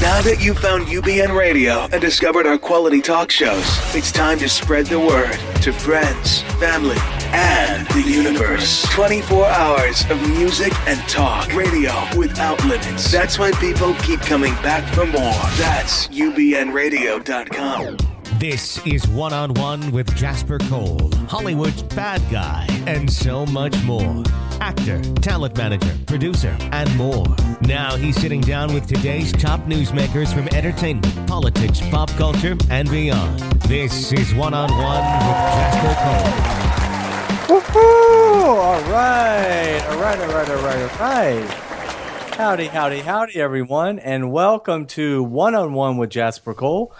Now that you've found UBN Radio and discovered our quality talk shows, it's time to spread the word to friends, family, and the universe. 24 hours of music and talk. Radio without limits. That's why people keep coming back for more. That's UBNRadio.com. This is One on One with Jasper Cole, Hollywood's bad guy, and so much more. Actor, talent manager, producer, and more. Now he's sitting down with today's top newsmakers from entertainment, politics, pop culture, and beyond. This is One on One with Jasper Cole. Woohoo! All right, all right, all right, all right, all right. Howdy, howdy, howdy, everyone, and welcome to One on One with Jasper Cole.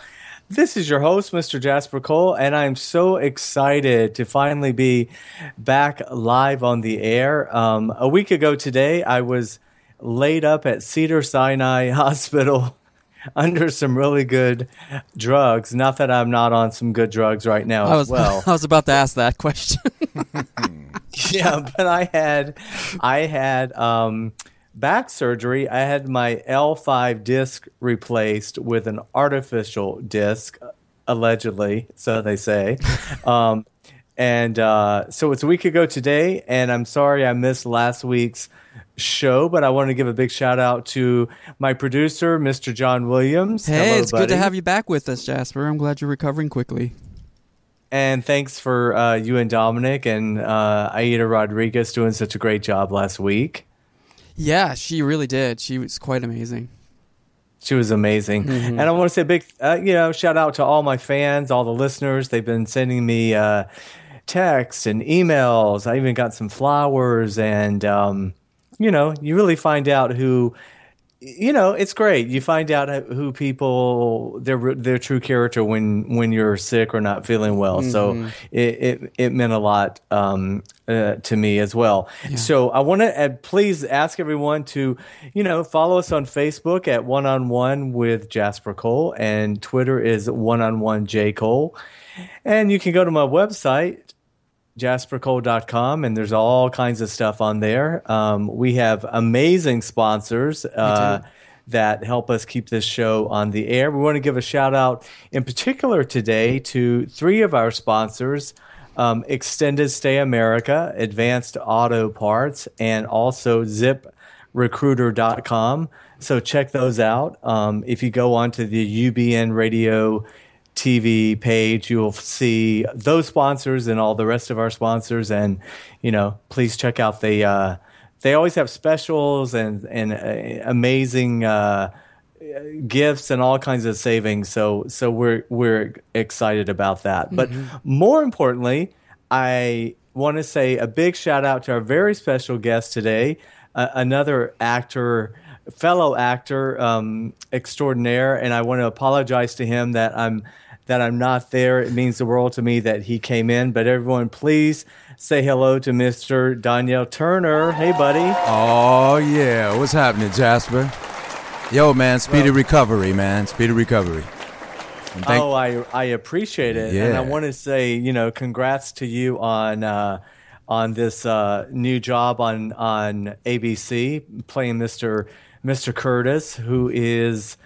This is your host, Mr. Jasper Cole, and I'm so excited to finally be back live on the air. Um, a week ago today, I was laid up at Cedar Sinai Hospital under some really good drugs. Not that I'm not on some good drugs right now I as was well. I was about to ask that question. yeah, but I had I had um, back surgery. I had my L5 disc replaced with an artificial disc, allegedly, so they say. Um, and uh, so it's a week ago today, and I'm sorry I missed last week's show, but I want to give a big shout out to my producer, Mr. John Williams. hey, Hello, it's good to have you back with us, Jasper. I'm glad you're recovering quickly. And thanks for uh, you and Dominic and uh, Aida Rodriguez doing such a great job last week. Yeah, she really did. She was quite amazing. She was amazing. Mm-hmm. And I want to say a big, uh, you know, shout out to all my fans, all the listeners. They've been sending me uh, texts and emails. I even got some flowers. And, um, you know, you really find out who, you know, it's great. You find out who people their their true character when when you're sick or not feeling well. So it, it it meant a lot um, uh, to me as well. So I want to uh, please ask everyone to you know follow us on Facebook at One on One with Jasper Cole and Twitter is One on One J Cole, and you can go to my website jaspercole.com and there's all kinds of stuff on there. Um, we have amazing sponsors uh, that help us keep this show on the air. We want to give a shout out in particular today to three of our sponsors. Um, Extended Stay America, Advanced Auto Parts, and also ZipRecruiter.com. So check those out. Um, if you go onto the UBN Radio TV page, you will see those sponsors and all the rest of our sponsors. And you know, please check out the. Uh, they always have specials and and uh, amazing uh, gifts and all kinds of savings. So so we're we're excited about that. But more importantly, I want to say a big shout out to our very special guest today, uh, another actor fellow actor um, extraordinaire, and I want to apologize to him that I'm that I'm not there. It means the world to me that he came in. But everyone, please say hello to Mr. Donnell Turner. Hey, buddy. Oh yeah, what's happening, Jasper? Yo, man, speedy recovery, man, speedy recovery. Thank- oh, I I appreciate it, and I want to say, you know, congrats to you on uh, on this uh, new job on on ABC, playing Mister Mister Curtis, who is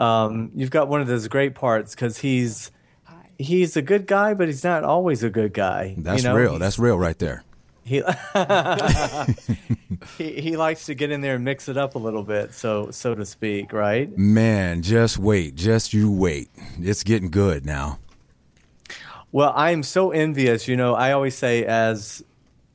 um, you've got one of those great parts because he's he's a good guy, but he's not always a good guy. you that's know? real. He's- That's real right there. he, he he likes to get in there and mix it up a little bit, so so to speak, right? Man, just wait, just you wait. It's getting good now. Well, I'm so envious. You know, I always say as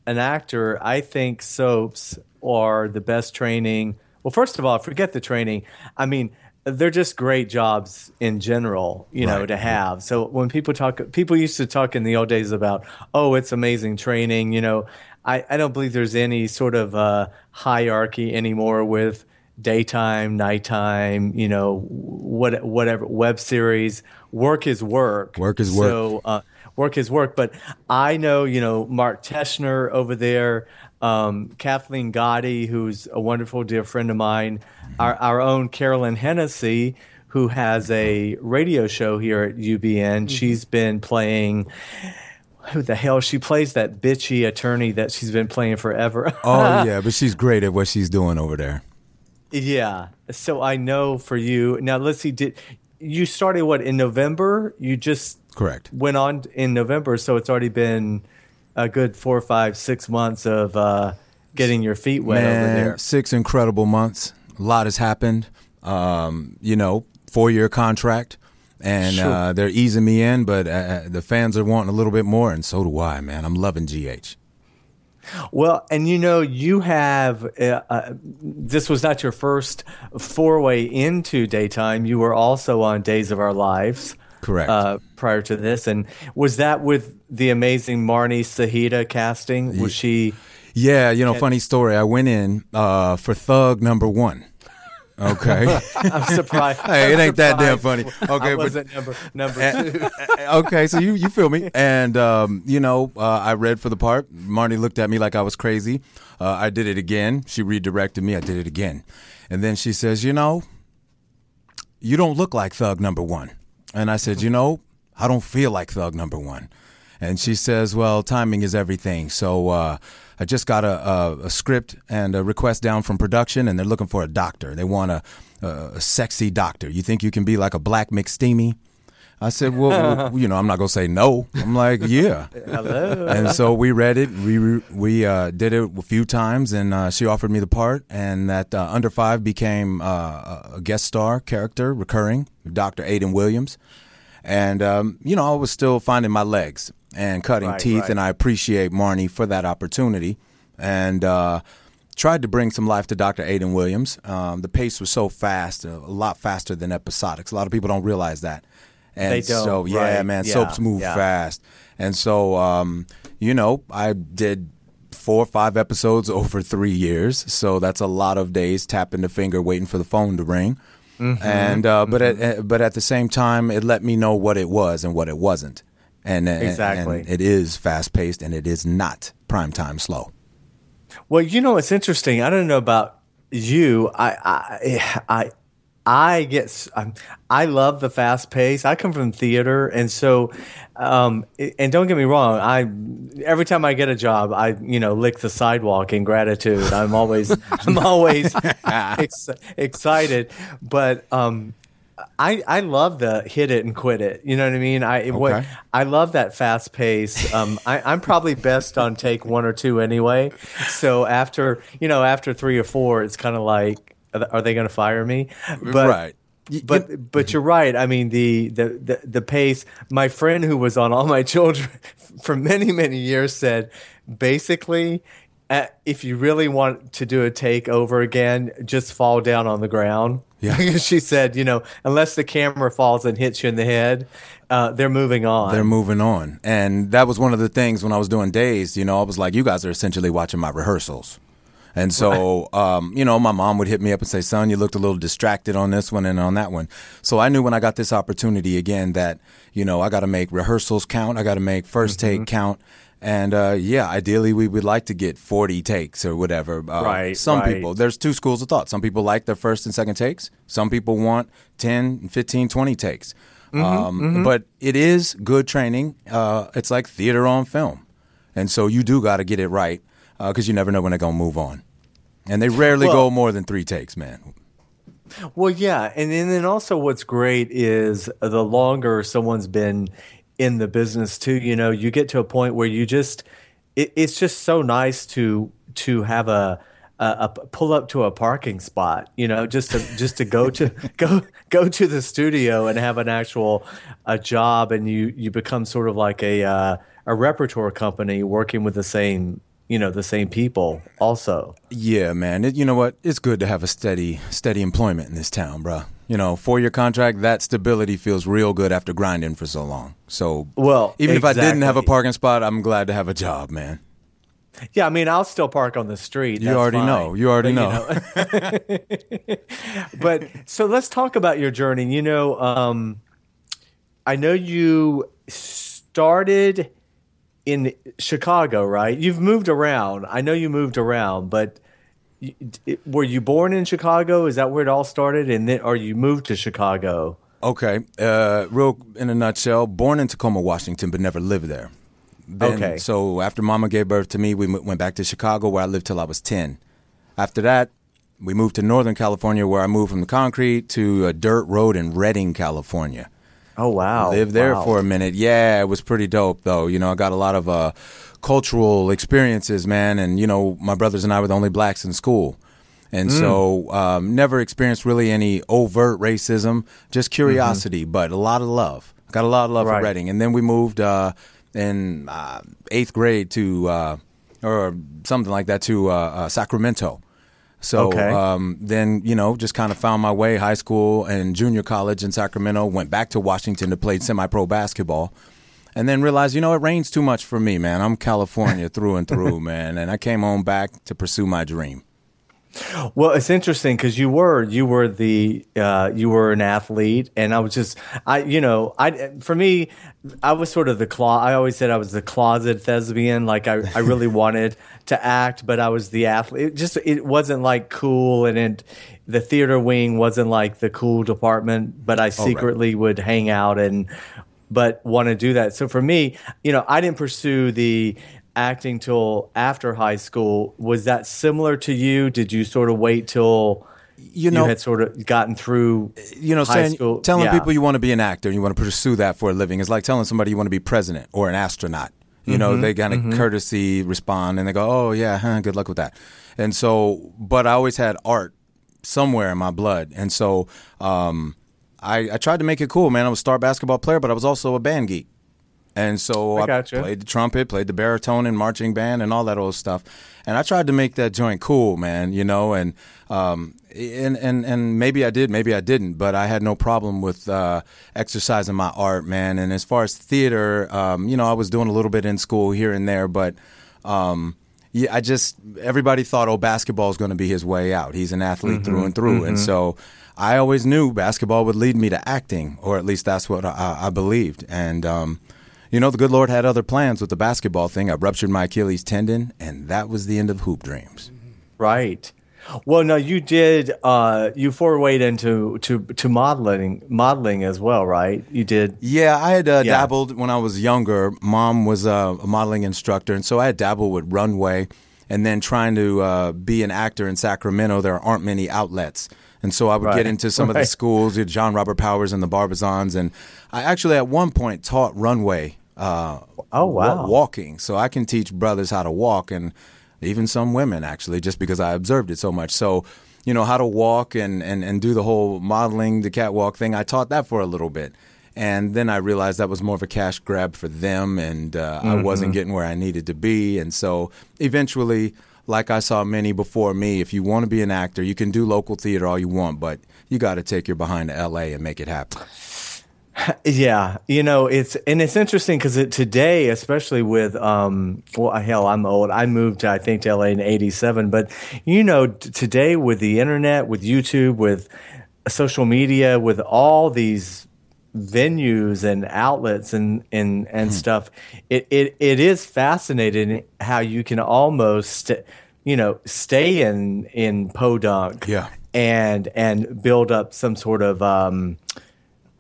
an actor, I think soaps are the best training. Well, first of all, forget the training. I mean, they're just great jobs in general, you know, to have. So when people talk, people used to talk in the old days about, oh, it's amazing training. You know, I, I don't believe there's any sort of uh, hierarchy anymore with daytime, nighttime, you know, what whatever web series. Work is work. Work is work. So uh, work is work. But I know, you know, Mark Teschner over there, um, Kathleen Gati, who's a wonderful dear friend of mine, our, our own Carolyn Hennessy, who has a radio show here at UBN. She's been playing. Who the hell? She plays that bitchy attorney that she's been playing forever. Oh yeah, but she's great at what she's doing over there. Yeah. So I know for you now. Let's see. Did you started what in November? You just Correct. went on in November, so it's already been a good four, five, six months of uh, getting your feet wet over Man, there. six incredible months. A lot has happened. Um, you know, four year contract, and Sure. uh, they're easing me in, but uh, the fans are wanting a little bit more, and so do I. Man, I'm loving GH. Well, and you know, you have uh, uh, this was not your first four way into daytime. You were also on Days of Our Lives. Correct. Uh, prior to this, and was that with the amazing Marnie Saitta casting? Was she? Yeah, you know, funny story. I went in uh, for Thug number one. Okay. I'm surprised. Hey, it ain't that damn funny. Okay, but- number number two. okay, so you you feel me? And um, you know, uh, I read for the part. Marty looked at me like I was crazy. Uh, I did it again. She redirected me. I did it again, and then she says, "You know, you don't look like Thug Number One." And I said, "You know, I don't feel like Thug Number One." And she says, "Well, timing is everything." So uh, I just got a, a, a script and a request down from production, and they're looking for a doctor. They want a, a, a sexy doctor. You think you can be like a black McSteamy? I said, well, you know, I'm not gonna say no. I'm like, yeah. Hello. And so we read it. We we uh, did it a few times, and uh, she offered me the part. And that uh, Under Five became uh, a guest star character, recurring, Dr. Aiden Williams. And um, you know, I was still finding my legs and cutting Right, teeth, right. and I appreciate Marnie for that opportunity. And uh, tried to bring some life to Dr. Aiden Williams. Um, the pace was so fast, a lot faster than episodics. A lot of people don't realize that. And They don't, so, yeah, right. man, Yeah, soaps move yeah. fast. And so, um, you know, I did four or five episodes over three years. So that's a lot of days tapping the finger, waiting for the phone to ring. Mm-hmm. And uh, but at, but at the same time, it let me know what it was and what it wasn't. And, and- Exactly. and it is fast paced and it is not prime time slow. Well, you know, it's interesting. I don't know about you. I, I, I, I get. I love the fast pace. I come from theater, and so, um, and don't get me wrong. I every time I get a job, I you know lick the sidewalk in gratitude. I'm always, I'm always ex- excited, but um. I, I love the hit it and quit it. You know what I mean? I what I love that fast pace. Um, I, I'm probably best on take one or two anyway. So after you know after three or four, it's kind of like, are they- going to fire me? But, Right. But but you're right. I mean the, the the the pace. My friend who was on All My Children for many many years said basically. Uh, if you really want to do a takeover again, just fall down on the ground. Yeah. She said, you know, unless the camera falls and hits you in the head, uh, they're moving on. They're moving on. And that was one of the things when I was doing days, you know, I was like, you guys are essentially watching my rehearsals. And so, um, you know, my mom would hit me up and say, son, you looked a little distracted on this one and on that one. So I knew when I got this opportunity again that, you know, I got to make rehearsals count. I got to make 1st take count. And uh, yeah, ideally, we would like to get 40 takes or whatever. Uh, Right, Some right. people, there's two schools of thought. Some people like their first and second takes. Some people want 10, 15, 20 takes. um, But it is good training. Uh, it's like theater on film. And so you do got to get it right because you never know when they're going to move on. And they rarely Well- go more than three takes, man. Well, yeah, and, and then also what's great is the longer someone's been in the business too. You know, you get to a point where you just it, it's just so nice to to have a, a, a pull up to a parking spot. You know, just to just to go to go go to the studio and have an actual a job, and you you become sort of like a uh, a repertoire company working with the same you know the same people also. Yeah, man. It, you know what? It's good to have a steady, steady employment in this town, bruh. You know, four year contract, that stability feels real good after grinding for so long. So, Well, even if I didn't have a parking spot, I'm glad to have a job, man. Yeah, I mean, I'll still park on the street. You already fine. know. You already But, know. but so let's talk about your journey. You know, um, I know you started in Chicago, right? You've moved around. I know you moved around, but were you born in Chicago? Is that where it all started? And then, or you moved to Chicago? Okay. Uh, real in a nutshell, born in Tacoma, Washington, but never lived there. Then- Okay. So after Mama gave birth to me, we m- went back to Chicago, where I lived till I was ten. After that, we moved to Northern California, where I moved from the concrete to a dirt road in Redding, California. Oh wow. Lived there Wow. for a minute. Yeah, it was pretty dope though. You know, I got a lot of uh, cultural experiences, man. And you know, my brothers and I were the only blacks in school, and Mm. so um, never experienced really any overt racism. Just curiosity, but a lot of love. Got a lot of love Mm-hmm. Right. for Redding, and then we moved uh, in uh, eighth grade to uh, or something like that to uh, uh, Sacramento. So Okay. um, then, you know, just kind of found my way high school and junior college in Sacramento, went back to Washington to play semi pro basketball. And then realized, you know, it rains too much for me, man. I'm California through and through, man. And I came home back to pursue my dream. Well, it's interesting because you were you were the uh, you were an athlete, and I was just I you know I for me I was sort of the clo- I always said I was the closet thespian. Like I, I really wanted to act, but I was the athlete. It just it wasn't like cool, and it, the theater wing wasn't like the cool department. But I secretly would hang out and but want to do that. So for me, you know, I didn't pursue the acting till after high school. Was that similar to you? Did you sort of wait till You know, had sort of gotten through you know, high saying, school? telling Yeah. people you want to be an actor and you want to pursue that for a living is like telling somebody you want to be president or an astronaut. You Mm-hmm, know, they kind of courtesy respond and they go, "Oh yeah, huh, good luck with that." And so, but I always had art somewhere in my blood, and so um, I, I tried to make it cool, man. I was a star basketball player, but I was also a band geek. And so I I, played the trumpet, played the baritone and marching band and all that old stuff. And I tried to make that joint cool, man, you know, and um and and and maybe I did, maybe I didn't, but I had no problem with uh exercising my art, man. And as far as theater, um, you know, I was doing a little bit in school here and there, but um yeah, I just everybody thought, oh, basketball is going to be his way out. He's an athlete through and through, and so I always knew basketball would lead me to acting, or at least that's what I, I believed. And um, you know, the good Lord had other plans with the basketball thing. I ruptured my Achilles tendon, and that was the end of hoop dreams. Right. Well, no, you did. Uh, you forewayed into to to modeling modeling as well, right? You did. Yeah, I had uh, Yeah. dabbled when I was younger. Mom was uh, a modeling instructor, and so I had dabbled with runway. And then trying to uh, be an actor in Sacramento, there aren't many outlets. And so I would Right. get into some of the schools, you John Robert Powers and the Barbizons. And I actually, at one point, taught runway uh, Oh, wow. walking. So I can teach brothers how to walk, and even some women, actually, just because I observed it so much. So, you know, how to walk and, and, and do the whole modeling, the catwalk thing, I taught that for a little bit. And then I realized that was more of a cash grab for them, and uh, I wasn't getting where I needed to be. And so eventually, like I saw many before me, if you want to be an actor, you can do local theater all you want, but you got to take your behind to LA and make it happen. Yeah, you know it's and it's interesting because it, today, especially with um, well, hell, I'm old. I moved, I think, to LA in '87, but you know, t- today with the internet, with YouTube, with social media, with all these venues and outlets and and and stuff, it, it it is fascinating how you can almost, you know, stay in in podunk, Yeah. and and build up some sort of um,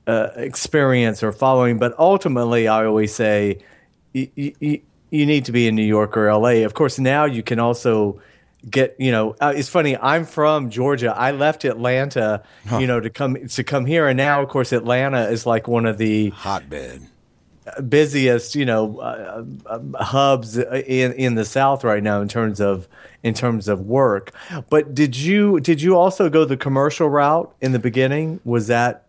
uh, experience or following. But ultimately, I always say you, you, you need to be in New York or LA. Of course, now you can also get you know uh, it's funny i'm from georgia i left atlanta you know to come to come here and now of course atlanta is like one of the Hotbed. busiest you know uh, uh, hubs in in the south right now in terms of in terms of work but did you did you also go the commercial route in the beginning was that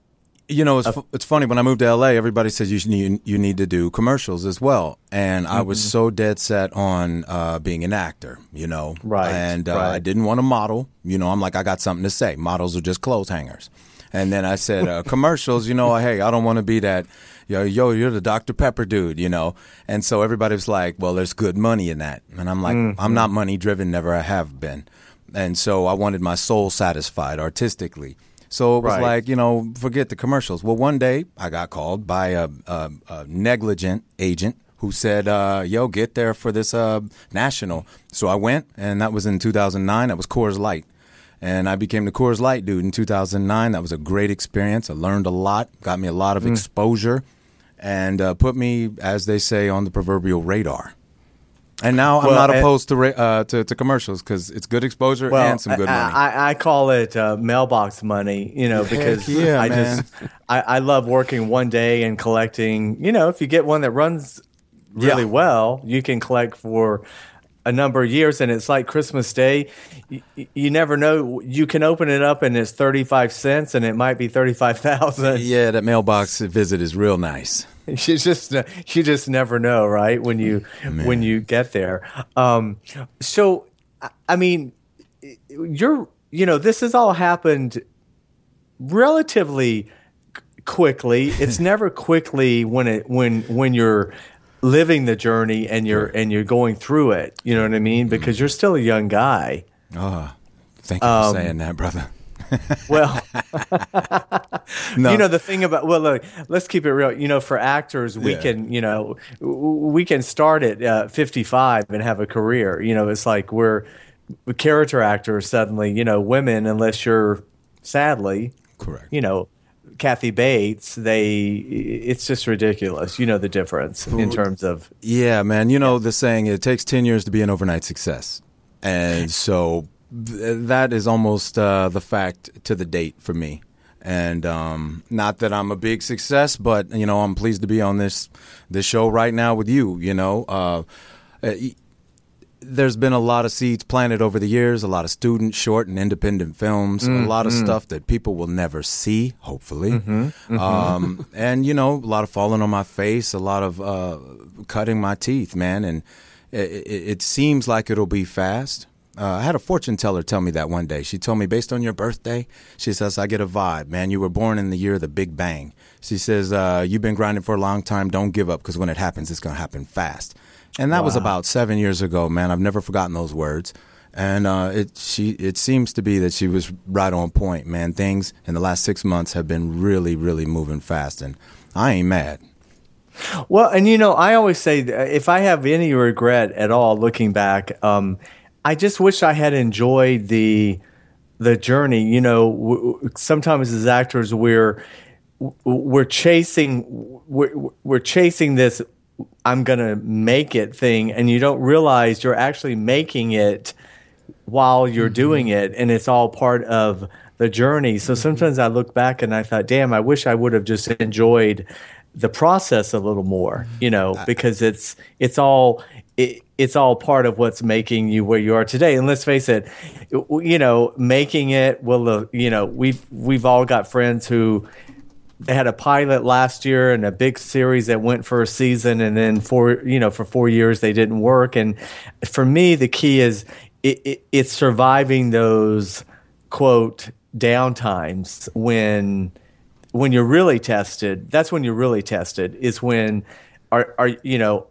You know, it's, fu- it's funny when I moved to LA. Everybody says you need, you need to do commercials as well, and I was Mm-hmm. so dead set on uh, being an actor. You know, Right, And uh, right. I didn't want to model. You know, I'm like I got something to say. Models are just clothes hangers. And then I said uh, commercials. You know, hey, I don't want to be that. Yo, yo, you're the Dr Pepper dude. You know, and so everybody was like, well, there's good money in that, and I'm like, Mm-hmm. I'm not money driven. Never have been. And so I wanted my soul satisfied artistically. So it was Right. like, you know, forget the commercials. Well, one day I got called by a, a, a negligent agent who said, uh, yo, get there for this uh, national. So I went, and that was in 2009. That was Coors Light. And I became the Coors Light dude in 2009. That was a great experience. I learned a lot, got me a lot of Mm. exposure, and uh, put me, as they say, on the proverbial radar. And now I'm Well, not and- opposed to, uh, to to commercials because it's good exposure and some good I, money. I, I call it uh, mailbox money, you know, because yeah, I man. just I, I love working one day and collecting. You know, if you get one that runs really Yeah. well, you can collect for a number of years, and it's like Christmas Day. You, you never know. You can open it up and it's thirty five cents, and it might be thirty five thousand. yeah, that mailbox visit is real nice. you just uh, you just never know right when you when you get there. Um so I- mean you're you know this has all happened relatively quickly. It's never quickly when it when when you're living the journey and you're and you're going through it. You know what i mean? Mm-hmm. Because you're still a young guy. Oh. Thank you for um, saying that, brother. well No. You know the thing about well, look, let's keep it real. You know, for actors, we Yeah. can you know we can start at uh, fifty five and have a career. You know, it's like we're character actors suddenly. You know, women unless you're sadly Correct. You know, Kathy Bates. They it's just ridiculous. You know the difference in terms of Yeah, man. You know the saying, it takes 10 years to be an overnight success. And so th- that is almost uh, the fact to the date for me. And um, not that I'm a big success, but, you know, I'm pleased to be on this this show right now with you, you know. Uh, uh, there's been a lot of seeds planted over the years, a lot of student, short, and independent films, a lot of stuff that people will never see, hopefully. Um, and, you know, a lot of falling on my face, a lot of uh, cutting my teeth, man. And it, it, it seems like it'll be fast. Uh, I had a fortune teller tell me that one day. She told me, based on your birthday, she says, I get a vibe, man. You were born in the year of the Big Bang. She says, uh, You've been grinding for a long time. Don't give up because when it happens, it's going to happen fast. And that was about seven years ago, man. I've never forgotten those words. And uh, it she it seems to be that she was right on point, man. Things in the last six months have been really, really moving fast, and I ain't mad. Well, and you know, I always say if I have any regret at all looking back, um, I just wish I had enjoyed the the journey. You know, w- sometimes as actors, we're we're chasing we're, we're chasing this I'm gonna make it thing, and you don't realize you're actually making it while you're mm-hmm. doing it, and it's all part of the journey. So mm-hmm. sometimes I look back and I thought, damn, I wish I would have just enjoyed the process a little more, mm-hmm. you know, because it's it's all it, it's all part of what's making you where you are today. And let's face it, you know, making it. Well, uh, you know, we've we've all got friends who had a pilot last year and a big series that went for a season and then for you know for four years they didn't work and for me the key is it, it, it's surviving those quote downtimes when when you're really tested that's when you're really tested is when are are you know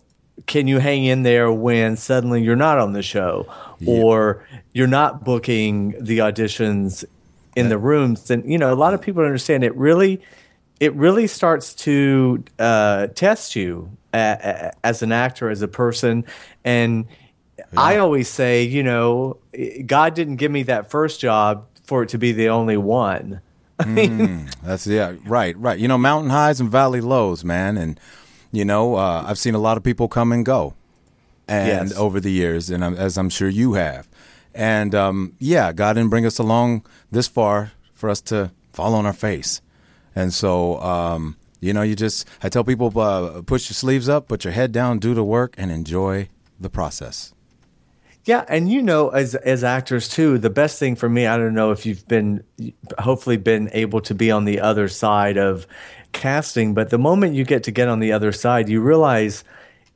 can you hang in there when suddenly you're not on the show? Or you're not booking the auditions in the rooms? Then you know a lot of people understand. It really it really starts to uh, test you as an actor as a person. And i always say you know god didn't give me that first job for it to be the only one. That's yeah, right, right. You know, mountain highs and valley lows, man, and you know, uh, I've seen a lot of people come and go, and Yes. over the years, and I'm, as I'm sure you have, and um, yeah, God didn't bring us along this far for us to fall on our face, and so um, you know, you just I tell people, uh, push your sleeves up, put your head down, do the work, and enjoy the process. Yeah, and you know, as as actors too, the best thing for me, I don't know if you've been, hopefully, been able to be on the other side of casting, but the moment you get to get on the other side, you realize,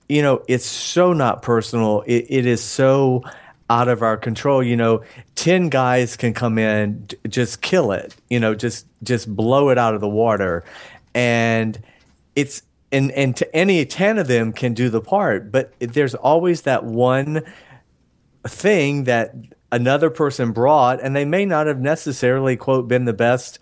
you know, it's so not personal. It, it is so out of our control. You know, ten guys can come in, just kill it. You know, just just blow it out of the water, and it's and and to any ten of them can do the part, but there's always that one thing that another person brought, and they may not have necessarily quote been the best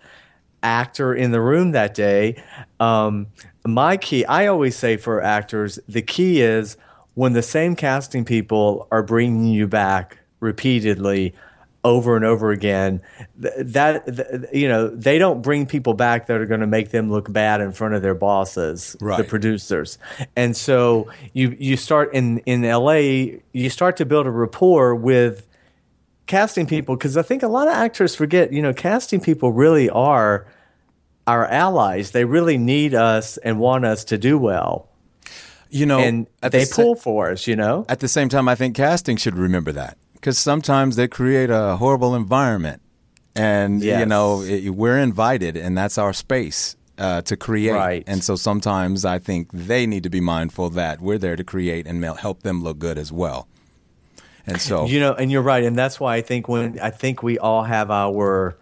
actor in the room that day. Um, my key, I always say for actors, the key is when the same casting people are bringing you back repeatedly over and over again. Th- That, th- you know, they don't bring people back that are going to make them look bad in front of their bosses, the producers. And so you you start in in LA, you start to build a rapport with casting people because I think a lot of actors forget, you know, casting people really are our allies. They really need us and want us to do well. You know, And they the sa- pull for us, you know? At the same time, I think casting should remember that because sometimes they create a horrible environment, and you know it, we're invited, and that's our space uh, to create. Right. And so sometimes I think they need to be mindful that we're there to create and help them look good as well. And so, You know, and you're right, and that's why I think when I think we all have our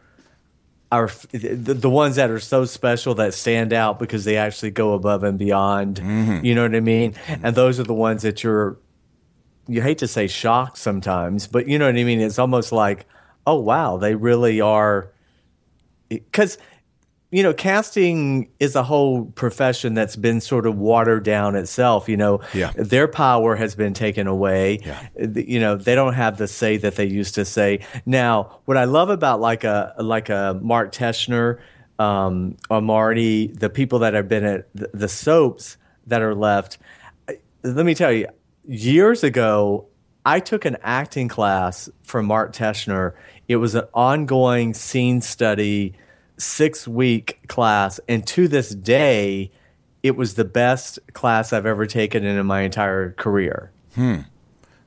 our the, the ones that are so special that stand out because they actually go above and beyond. Mm-hmm. You know what I mean? And those are the ones that you're you hate to say shocked sometimes, but you know what I mean. It's almost like, oh wow, they really are because you know casting is a whole profession that's been sort of watered down itself you know Yeah. their power has been taken away Yeah. You know they don't have the say that they used to say now what i love about like a like a mark teschner um, or marty the people that have been at the, the soaps that are left let me tell you, years ago, I took an acting class from Mark Teschner. It was an ongoing scene study, six week class. And to this day, it was the best class I've ever taken in my entire career.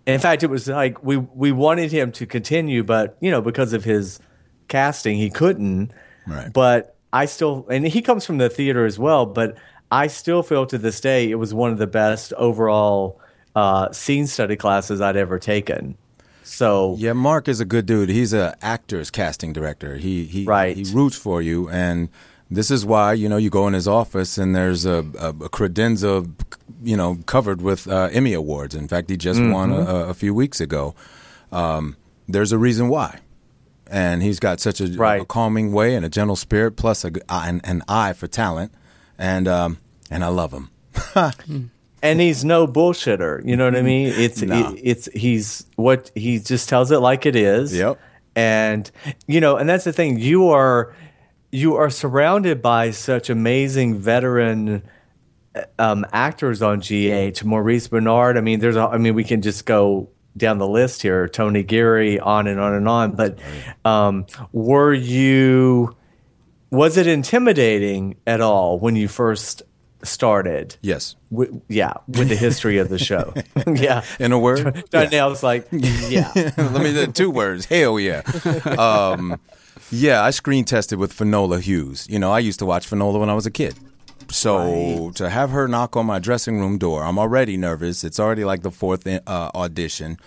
In fact, it was like we, we wanted him to continue, but, you know, because of his casting, he couldn't. Right. But I still, and he comes from the theater as well, but I still feel to this day it was one of the best overall uh, scene study classes I'd ever taken. So, yeah, Mark is a good dude. He's a actor's casting director. He he Right. he roots for you, and this is why you know you go in his office and there's a, a, a credenza, you know, covered with uh, Emmy awards. In fact, he just won Mm-hmm. a, a few weeks ago. Um, there's a reason why, and he's got such a, Right. a calming way and a gentle spirit, plus a, g- an, an eye for talent, and um, and I love him. and he's no bullshitter. You know what I mean? It's No. it, it's he's what he just tells it like it is. Yep. And you know, and that's the thing. You are you are surrounded by such amazing veteran um, actors on GH. Maurice Benard. I mean, there's. A, I mean, we can just go down the list here. Tony Geary, on and on and on. But um, were you? Was it intimidating at all when you first started? Yes, yeah, with the history of the show. yeah. in a word. Donnell's like, yeah. Let me two words. Hell yeah. Um, yeah, I screen tested with Finola Hughes. You know, I used to watch Finola when I was a kid. So to have her knock on my dressing room door, I'm already nervous. It's already like the fourth uh, audition.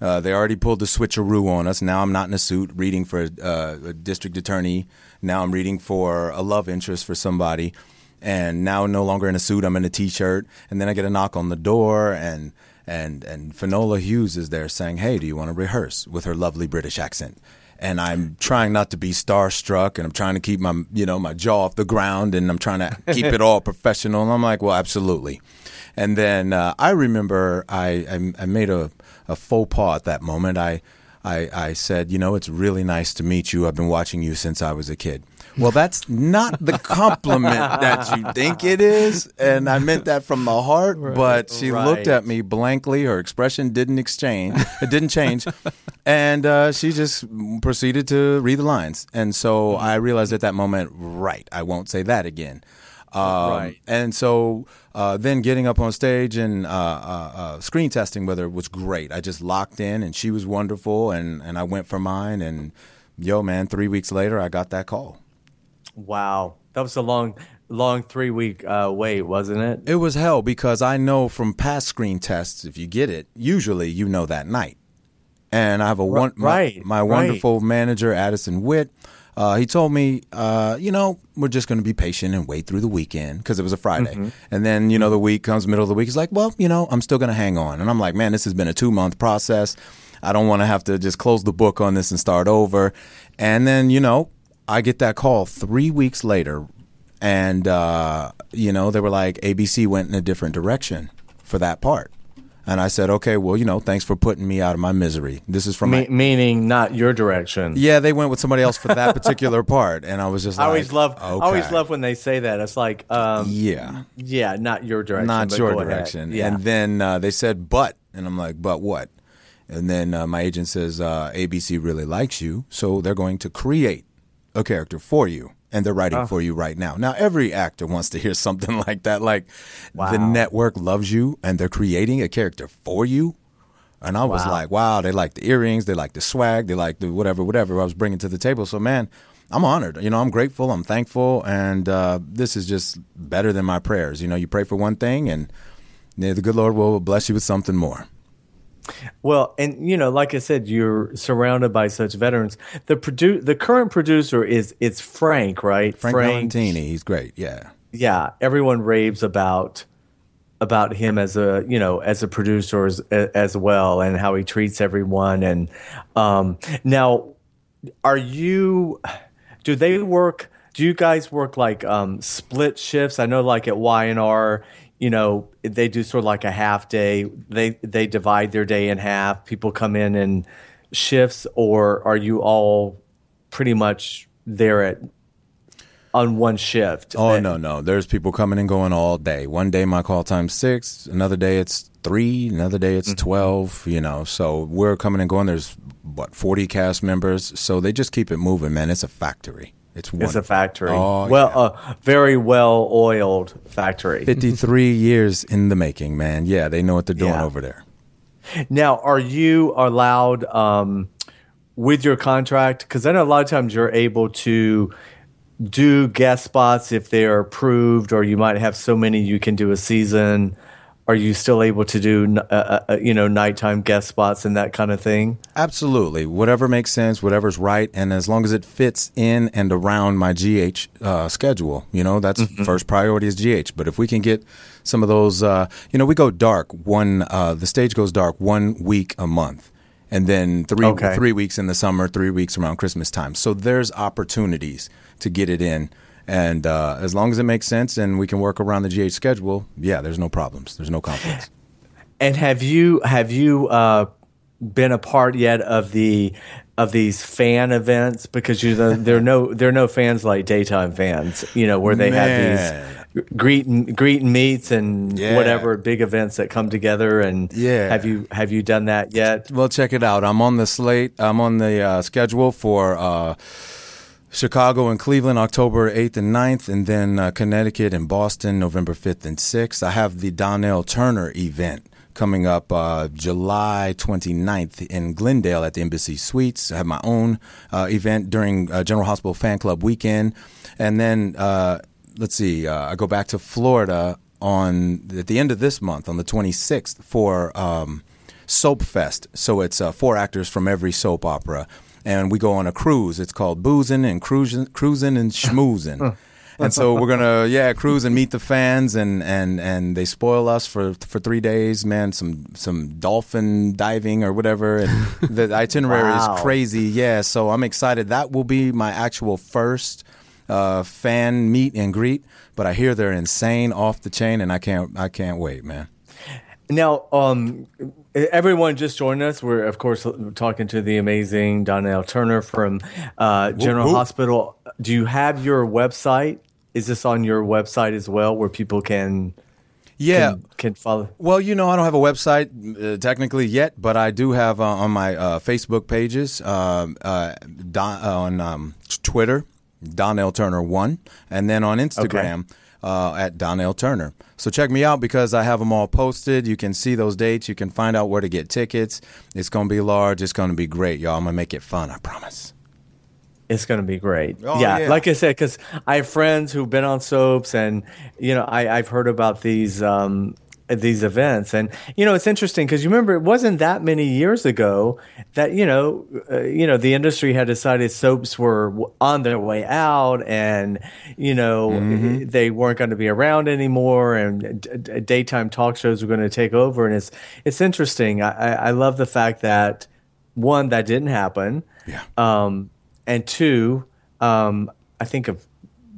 Uh, they already pulled the switcheroo on us. Now I'm not in a suit reading for uh, a district attorney. Now I'm reading for a love interest for somebody. And now no longer in a suit, I'm in a t-shirt. And then I get a knock on the door, and and and Finola Hughes is there saying, "Hey, do you want to rehearse?" with her lovely British accent. And I'm trying not to be starstruck, and I'm trying to keep my you know my jaw off the ground, and I'm trying to keep it all professional. And I'm like, well, absolutely. And then uh, I remember I, I I made a a faux pas at that moment. I I I said, you know, it's really nice to meet you. I've been watching you since I was a kid. Well, that's not the compliment that you think it is, and I meant that from the heart. But she looked at me blankly. Her expression didn't exchange. It didn't change, and uh, she just proceeded to read the lines. And so I realized at that moment, right, I won't say that again. Um, Right. And so uh, then getting up on stage and uh, uh, uh, screen testing with her was great. I just locked in, and she was wonderful, and and I went for mine. And yo, man, three weeks later, I got that call. Wow. That was a long, long three week uh, wait, wasn't it? It was hell because I know from past screen tests, if you get it, usually you know that night. And I have a one, my, right, my right. wonderful manager, Addison Witt. Uh, he told me, uh, you know, we're just going to be patient and wait through the weekend because it was a Friday. Mm-hmm. And then, you know, the week comes, middle of the week. He's like, well, you know, I'm still going to hang on. And I'm like, man, this has been a two month process. I don't want to have to just close the book on this and start over. And then, you know, I get that call three weeks later, and uh, you know they were like ABC went in a different direction for that part. And I said, okay, well, you know, thanks for putting me out of my misery. This is from Me- my. meaning not your direction. Yeah, they went with somebody else for that particular part, and I was just I like, always love. Okay. I always love when they say that. It's like, um, Yeah, yeah, not your direction. not your direction. Yeah. And then uh, they said, but, and I'm like, but what? And then uh, my agent says, uh, ABC really likes you, so they're going to create a character for you. And they're Oh. writing for you right now. Now, every actor wants to hear something like that. Like, the network loves you and they're creating a character for you. And I was Wow. like, wow, they like the earrings, they like the swag, they like the whatever, whatever I was bringing to the table. So, man, I'm honored. You know, I'm grateful, I'm thankful. And uh, this is just better than my prayers. You know, you pray for one thing and the good Lord will bless you with something more. Well, and you know, like I said, you're surrounded by such veterans. The produ- the current producer is it's Frank, right? Frank Valentini, he's great. Yeah. Yeah, everyone raves about about him as a you know as a producer as, as well, and how he treats everyone. And um, now, are you? Do they work? Do you guys work like um, split shifts? I know, like at Y and R, you know, they do sort of like a half day. They they divide their day in half. People come in in shifts, or are you all pretty much there at on one shift? Oh no, no. There's people coming and going all day. One day my call time's six, another day it's three, another day Mm-hmm. it's twelve. You know, so we're coming and going. There's what forty cast members, so they just keep it moving, man. It's a factory. It's It's a factory. Oh, well, yeah. a very well oiled factory. Fifty-three years in the making, man. Yeah, they know what they're doing Yeah. over there. Now, are you allowed um, with your contract? Because I know a lot of times you're able to do guest spots if they are approved, or you might have so many you can do a season. Are you still able to do, uh, uh, you know, nighttime guest spots and that kind of thing? Absolutely. Whatever makes sense, whatever's right, and as long as it fits in and around my GH uh, schedule, you know, that's Mm-hmm. first priority is GH. But if we can get some of those, uh, you know, we go dark one, uh, the stage goes dark one week a month. And then three Okay. three weeks in the summer, three weeks around Christmas time. So there's opportunities to get it in, and uh, as long as it makes sense and we can work around the GH schedule, yeah, there's no problems. There's no conflicts. And have you have you uh, been a part yet of the of these fan events? Because you know, there are no there are no fans like daytime fans. You know where they have these greet and greet and meets and Yeah. whatever big events that come together. And Yeah. have you have you done that yet? Well, check it out. I'm on the slate. I'm on the uh, schedule for uh, Chicago and Cleveland, October 8th and 9th, and then uh, Connecticut and Boston, November 5th and 6th. I have the Donnell Turner event coming up uh, July 29th in Glendale at the Embassy Suites. I have my own uh, event during uh, General Hospital Fan Club weekend. And then, uh, let's see, uh, I go back to Florida on at the end of this month, on the 26th, for. Um, Soap Fest. So it's uh, four actors from every soap opera, and we go on a cruise. It's called Boozing and Cruising, Cruising and Schmoozing. And so we're gonna yeah cruise and meet the fans and and and they spoil us for for three days man some some dolphin diving or whatever and the itinerary Wow. is crazy yeah so I'm excited that will be my actual first uh, fan meet and greet but I hear they're insane off the chain and I can't I can't wait man Now, um, everyone just joined us. We're of course talking to the amazing Donnell Turner from uh, General whoop. Hospital. Do you have your website? Is this on your website as well, where people can yeah can, can follow? Well, you know, I don't have a website uh, technically yet, but I do have uh, on my uh, Facebook pages, um uh, Don, uh, on um, Twitter, Donnell Turner One, and then on Instagram uh, at Donnell Turner. So check me out because I have them all posted. You can see those dates. You can find out where to get tickets. It's going to be large. It's going to be great, y'all. I'm going to make it fun. I promise. It's going to be great. Oh, yeah, yeah. like I said, because I have friends who've been on soaps, and you know, I, I've heard about these um, these events, and you know, it's interesting because you remember it wasn't that many years ago that you know, uh, you know, the industry had decided soaps were on their way out, and you know, Mm-hmm. they weren't going to be around anymore, and d- daytime talk shows were going to take over, and it's it's interesting. I, I, I love the fact that one that didn't happen. Yeah. Um, and two, um, I think of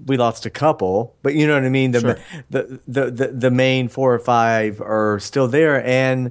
we lost a couple, but you know what I mean. The, Sure. the, the the the main four or five are still there, and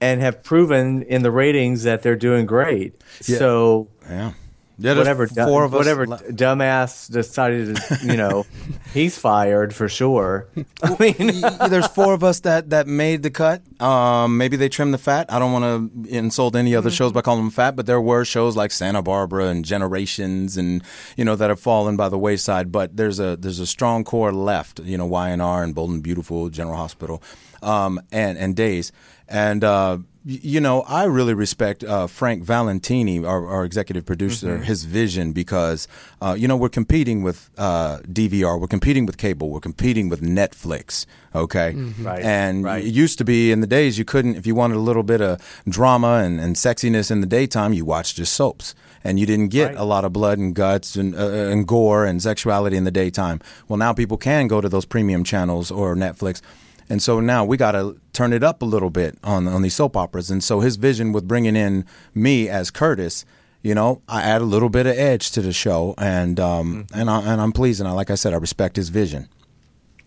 and have proven in the ratings that they're doing great. So Yeah. Yeah, whatever du- four of us whatever le- dumbass decided to, you know, he's fired for sure. I mean, there's four of us that that made the cut. Um, maybe they trimmed the fat. I don't want to insult any other shows by calling them fat, but there were shows like Santa Barbara and Generations, and you know that have fallen by the wayside. But there's a there's a strong core left. You know, YNR and Bold and Beautiful, General Hospital, um, and and Days, and. Uh, y- you know, I really respect uh, Frank Valentini, our, our executive producer, his vision because, uh, you know, we're competing with uh, DVR, we're competing with cable, we're competing with Netflix, okay? Right, And right. it used to be in the days you couldn't, if you wanted a little bit of drama and, and sexiness in the daytime, you watched just soaps. And you didn't get Right. a lot of blood and guts and, uh, and gore and sexuality in the daytime. Well, now people can go to those premium channels or Netflix. And so now we got to turn it up a little bit on on these soap operas. And so his vision with bringing in me as Curtis, you know, I add a little bit of edge to the show, and um, and I, and I'm pleased. And I, like I said, I respect his vision.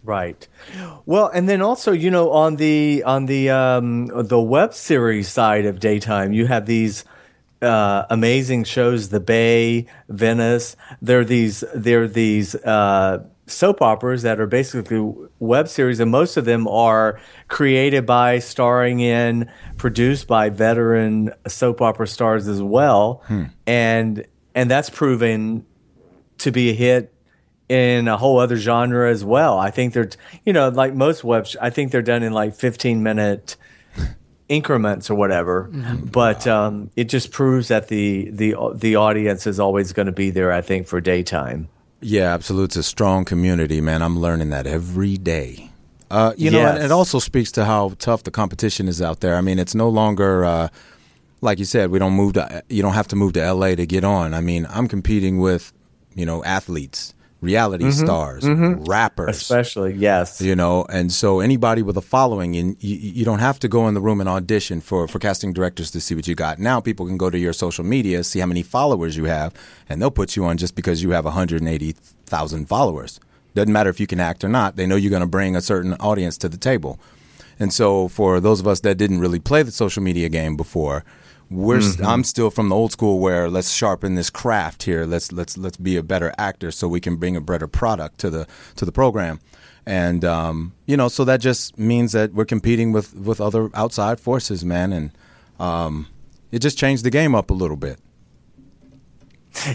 Right. Well, and then also, you know, on the on the um, the web series side of daytime, you have these uh, amazing shows, The Bay, Venice. They're these they're these uh, soap operas that are basically web series, and most of them are created by, starring in, produced by veteran soap opera stars as well, and and that's proven to be a hit in a whole other genre as well. I think they're, you know, like most web, sh- I think they're done in like 15 minute increments or whatever. But um, it just proves that the the the audience is always going to be there. I think for daytime. Yeah, absolutely. It's a strong community, man. I'm learning that every day. Uh, you know, and it also speaks to how tough the competition is out there. I mean, it's no longer uh, like you said. We don't move to. You don't have to move to L.A. to get on. I mean, I'm competing with, you know, athletes, reality mm-hmm. stars, mm-hmm. rappers, Especially, yes. you know? And so anybody with a following and you, you don't have to go in the room and audition for, for casting directors to see what you got. Now people can go to your social media see how many followers you have and they'll put you on just because you have 180000 followers. Doesn't matter if you can act or not. They know you're going to bring a certain audience to the table. And so for those of us that didn't really play the social media game before we're st- I'm still from the old school where let's sharpen this craft here. Let's let's let's be a better actor so we can bring a better product to the to the program. And um, you know, so that just means that we're competing with with other outside forces, man, and um, it just changed the game up a little bit.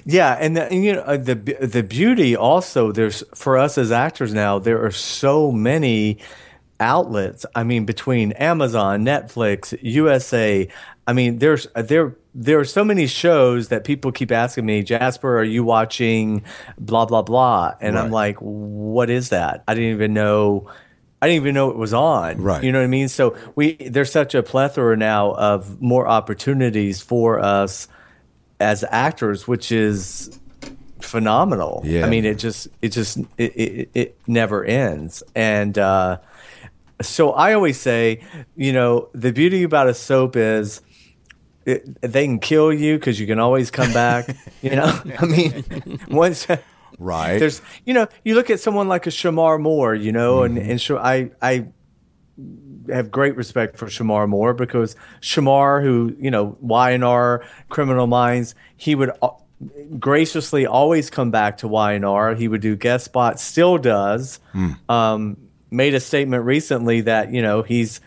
Yeah, and, the, and you know uh, the the beauty also there's for us as actors now there are so many outlets. I mean, between Amazon, Netflix, USA. I mean, there's there there are so many shows that people keep asking me, Jasper, are you watching blah blah blah? And I'm like, what is that? I didn't even know. I didn't even know it was on. Right. You know what I mean? So we there's such a plethora now of more opportunities for us as actors, which is phenomenal. Yeah. I mean, it just it just it it, it never ends. And uh, so I always say, you know, the beauty about a soap is. It, they can kill you because you can always come back. you know, I mean, once Right. there's, you know, you look at someone like a Shemar Moore, you know, and and Sh- I I have great respect for Shemar Moore because Shemar, who you know, YNR Criminal Minds, he would al- graciously always come back to YNR. He would do guest spots, still does. Um, made a statement recently that you know he's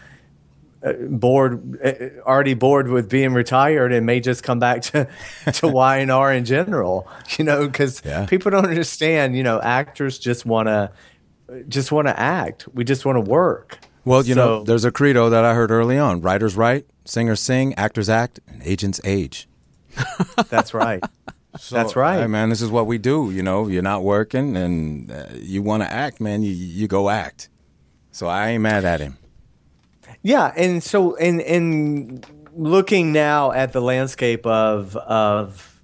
uh, bored, uh, already bored with being retired, and may just come back to to YNR in general. You know, because Yeah. people don't understand. You know, actors just want to just want to act. We just want to work. Well, you know, there's a credo that I heard early on: writers write, singers sing, actors act, and agents age. That's right. That's right. Hey, man, this is what we do. You know, you're not working and uh, you want to act, man. You you go act. So I ain't mad at him. Yeah, and so in in looking now at the landscape of of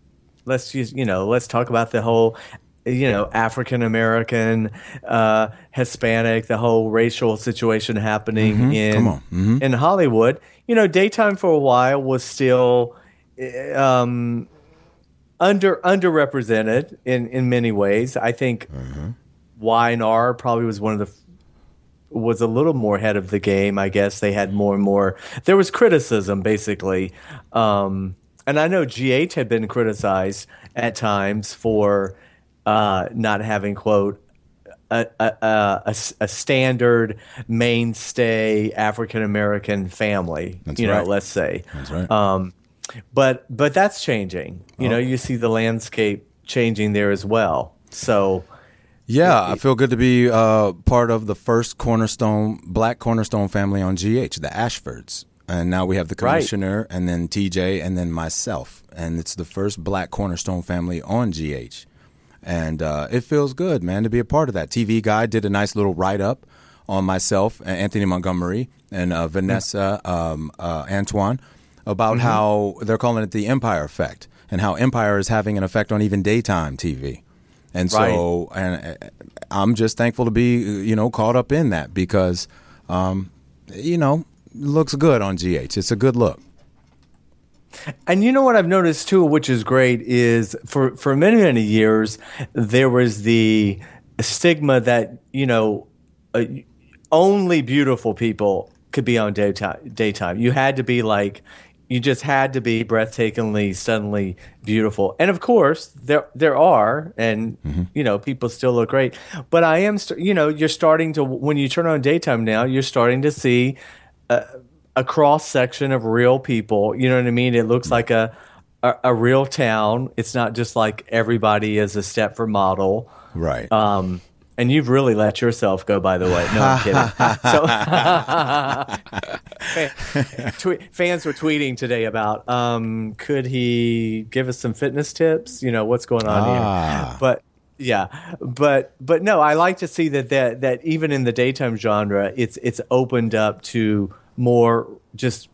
let's use you know let's talk about the whole you know African American, uh, Hispanic, the whole racial situation happening in Come on. Mhm. in Hollywood. You know, daytime for a while was still. uh, Um, under underrepresented in in many ways. I think YNR probably was one of the was a little more ahead of the game. I guess they had more and more. There was criticism, basically, um, and I know GH had been criticized at times for uh, not having quote a, a, a, a standard mainstay African American family. That's you know, let's say. That's right. Um, but but that's changing. You know, you see the landscape changing there as well. So Yeah, I feel good to be uh, part of the first cornerstone black cornerstone family on GH, the Ashfords. And now we have the Right. commissioner and then TJ and then myself. And it's the first black cornerstone family on GH. And uh, it feels good, man, to be a part of that. TV Guide did a nice little write up on myself, Anthony Montgomery, and uh, Vinessa um, uh, Antoine about Mm-hmm. how they're calling it the Empire effect and how Empire is having an effect on even daytime TV. And so, and uh, I'm just thankful to be, uh, you know, caught up in that because, um, you know, looks good on GH. It's a good look. And you know what I've noticed too, which is great, is for for many many years there was the stigma that you know uh, only beautiful people could be on daytime. Daytime, you had to be like. You just had to be breathtakingly, suddenly beautiful, and of course there there are, and you know people still look great. But I am, st- you know, you're starting to when you turn on daytime now, you're starting to see a cross section of real people. You know what I mean? It looks like a, a a real town. It's not just like everybody is a Stepford model. Right. Um, and you've really let yourself go, by the way. No, I'm kidding. So, fans were tweeting today about um, could he give us some fitness tips? You know what's going on Ah. here, but. Yeah, but but no, I like to see that that that even in the daytime genre, it's it's opened up to more just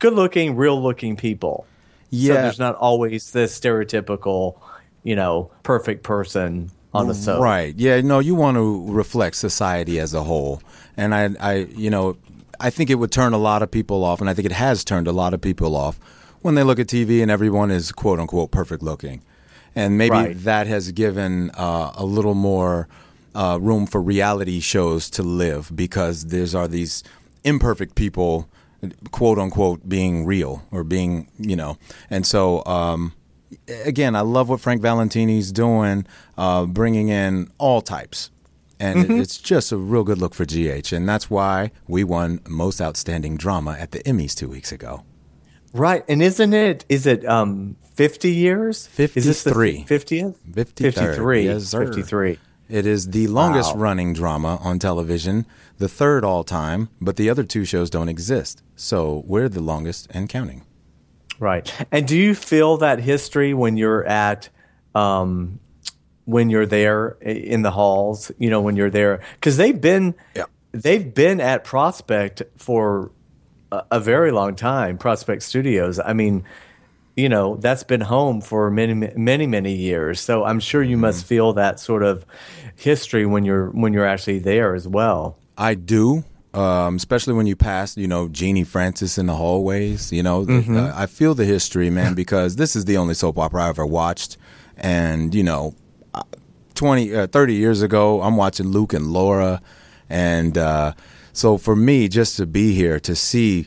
good looking, real looking people. So Yeah. there's not always this stereotypical, you know, perfect person on the soap. Right. Yeah. No, you want to reflect society as a whole, and I, I, you know, I think it would turn a lot of people off, and I think it has turned a lot of people off when they look at TV and everyone is quote unquote perfect looking, and maybe Right. that has given uh, a little more uh, room for reality shows to live because there's are these imperfect people, quote unquote, being real or being, you know, and so. Um, again, I love what Frank Valentini's doing, uh, bringing in all types. And Mm-hmm. it's just a real good look for GH. And that's why we won Most Outstanding Drama at the Emmys two weeks ago. Right. And isn't it is it um 50 years? Is this the 53. 50th? 53rd. 53. Yes, sir. 53. It is the longest Wow. running drama on television, the third all time, but the other two shows don't exist. So we're the longest and counting. Right. And do you feel that history when you're at um when you're there in the halls, you know, when you're there cuz they've been Yeah. they've been at Prospect for a, a very long time, Prospect Studios. I mean, you know, that's been home for many many many years. So I'm sure you must feel that sort of history when you're when you're actually there as well. I do, um, especially when you pass, you know, Genie Francis in the hallways. You know, the- uh, I feel the history, man, because this is the only soap opera I ever watched. And, you know, uh, 20, uh, 30 years ago, I'm watching Luke and Laura. And uh, so for me, just to be here, to see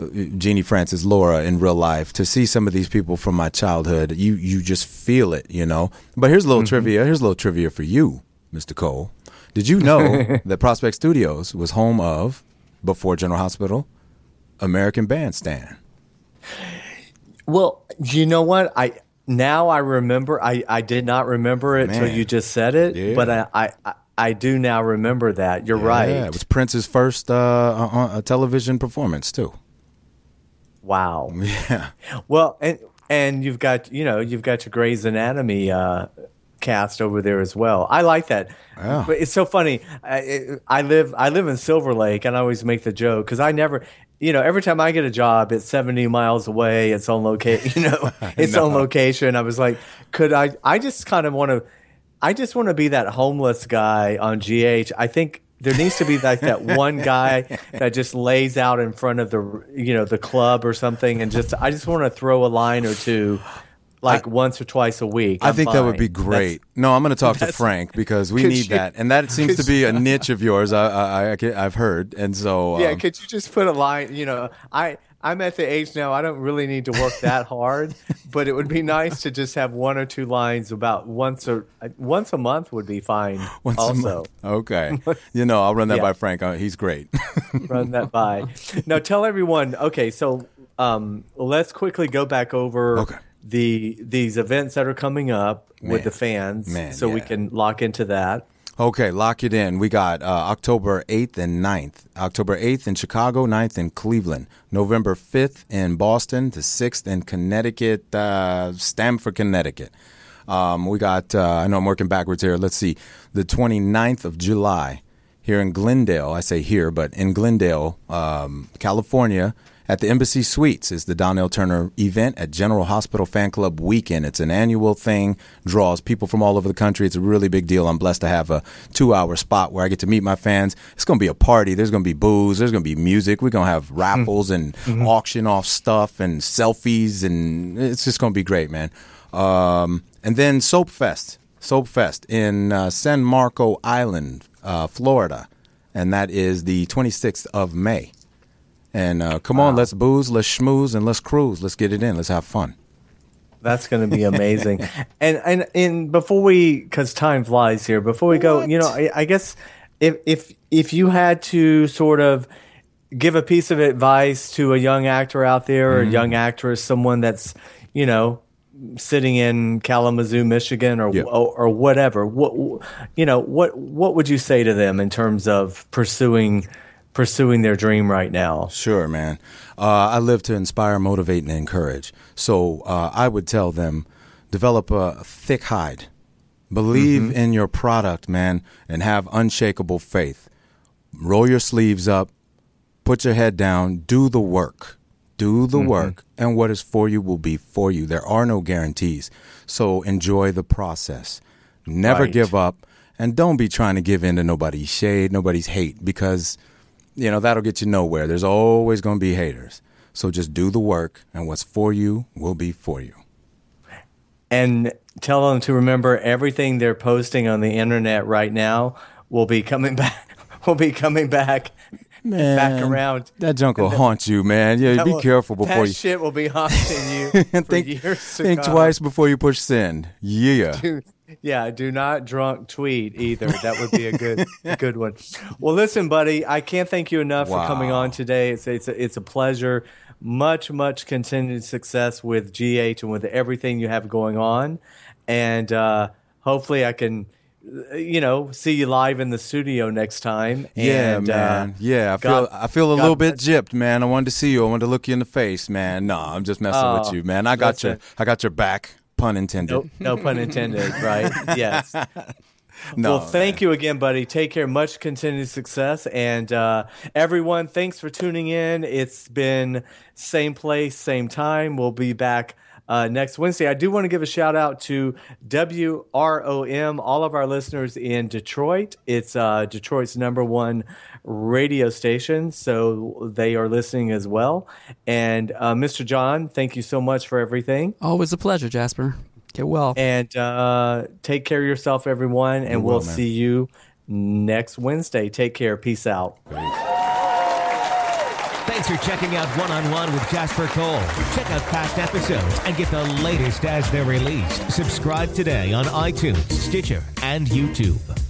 uh, Genie Francis, Laura in real life, to see some of these people from my childhood, you, you just feel it, you know. But here's a little trivia. Here's a little trivia for you, Mr. Cole. Did you know that Prospect Studios was home of, before General Hospital, American Bandstand? Well, you know what? I now I remember. I, I did not remember it till you just said it, Yeah. but I, I I- I do now remember that. You're right. Yeah, it was Prince's first uh, uh, uh, television performance too. wow. Yeah, Well, and and you've got you know you've got your Grey's Anatomy uh, cast over there as well. I like that. But it's so funny. I, I live I live in Silver Lake, and I always make the joke because I never. You know, every time I get a job, it's 70 miles away. It's on location. You know, it's on location. I was like, could I? I just kind of want to. I just want to be that homeless guy on GH. I think there needs to be like that one guy that just lays out in front of the you know the club or something, and just I just want to throw a line or two like once or twice a week. I I'm think that would fine. be That's- great. no, I'm going to talk to Frank because we need you- that, and that seems to be a niche of yours. I, I, I have heard, and so Yeah, um, could you just put a line? You know, I I'm at the age now. I don't really need to work that hard, but it would be nice to just have one or two lines about once or once a month would be fine. once a also, month. Okay, you know, I'll run that Yeah. by Frank. Uh, he's great. run that by. Now tell everyone. Okay, so um, let's quickly go back over Okay. The these events that are coming up Man. with the fans, Man, so we can lock into that. Okay, lock it in. We got uh, October 8th and 9th. October 8th in Chicago, 9th in Cleveland. November 5th in Boston, the 6th in Connecticut, uh, Stamford, Connecticut. Um, we got, uh, I know I'm working backwards here. Let's see, the 29th of July here in Glendale. I say here, but in Glendale, um, California, at the Embassy Suites is the Donnell Turner event at General Hospital Fan Club Weekend. It's an annual thing, draws people from all over the country. It's a really big deal. I'm blessed to have a two hour spot where I get to meet my fans. It's going to be a party. There's going to be booze. There's going to be music. We're going to have raffles and auction off stuff and selfies. And it's just going to be great, man. Um, and then Soap Fest. Soap Fest in uh, San Marco Island, uh, Florida. And that is the 26th of May. And uh, come on, let's booze, let's schmooze, and let's cruise. Let's get it in. Let's have fun. That's going to be amazing. and and and before we, because time flies here. Before we go, you know, I, I guess if if if you had to sort of give a piece of advice to a young actor out there, or a Mm-hmm. young actress, someone that's you know sitting in Kalamazoo, Michigan, or Yeah. or, or whatever, what you know, what what would you say to them in terms of pursuing pursuing their dream right now? Sure, man. Uh, I live to inspire, motivate, and encourage. So uh, I would tell them develop a thick hide, believe in your product, man, and have unshakable faith. Roll your sleeves up, put your head down, do the work. Do the work, and what is for you will be for you. There are no guarantees. So enjoy the process. Never Right. give up, and don't be trying to give in to nobody's shade, nobody's hate, because you know that'll get you nowhere. There's always going to be haters. So just do the work, and what's for you will be for you. and tell them to remember everything they're posting on the internet right now will be coming back will be coming back back around That junk will haunt you, man. Yeah, be will- careful before that you shit will be haunting you for think. years to Think come. twice before you push send. Yeah. yeah do not drunk tweet either that would be a good good one well listen buddy i can't thank you enough for coming on today it's it's a, it's a pleasure much much continued success with gh and with everything you have going on and uh hopefully i can you know see you live in the studio next time Yeah, and, man. uh, yeah, I feel God- I feel a God little bit gypped, man. I wanted to see you. I wanted to look you in the face, man. No, I'm just messing Oh, with you, man. I got your. I got your back. Pun intended. no, no pun intended right yes No, well, thank you again, buddy. Take care. Much continued success. And uh, everyone, thanks for tuning in. It's been same place, same time. We'll be back uh, next Wednesday. I do want to give a shout out to WROM, all of our listeners in Detroit. It's uh, Detroit's number one radio station, so they are listening as well. And uh, Mr. John, thank you so much for everything. Always a pleasure, Jasper. Get well. And uh, take care of yourself, everyone. And will, we'll man. see you next Wednesday. Take care. Peace out. Thanks for checking out One on One with Jasper Cole. Check out past episodes and get the latest as they're released. Subscribe today on iTunes, Stitcher, and YouTube.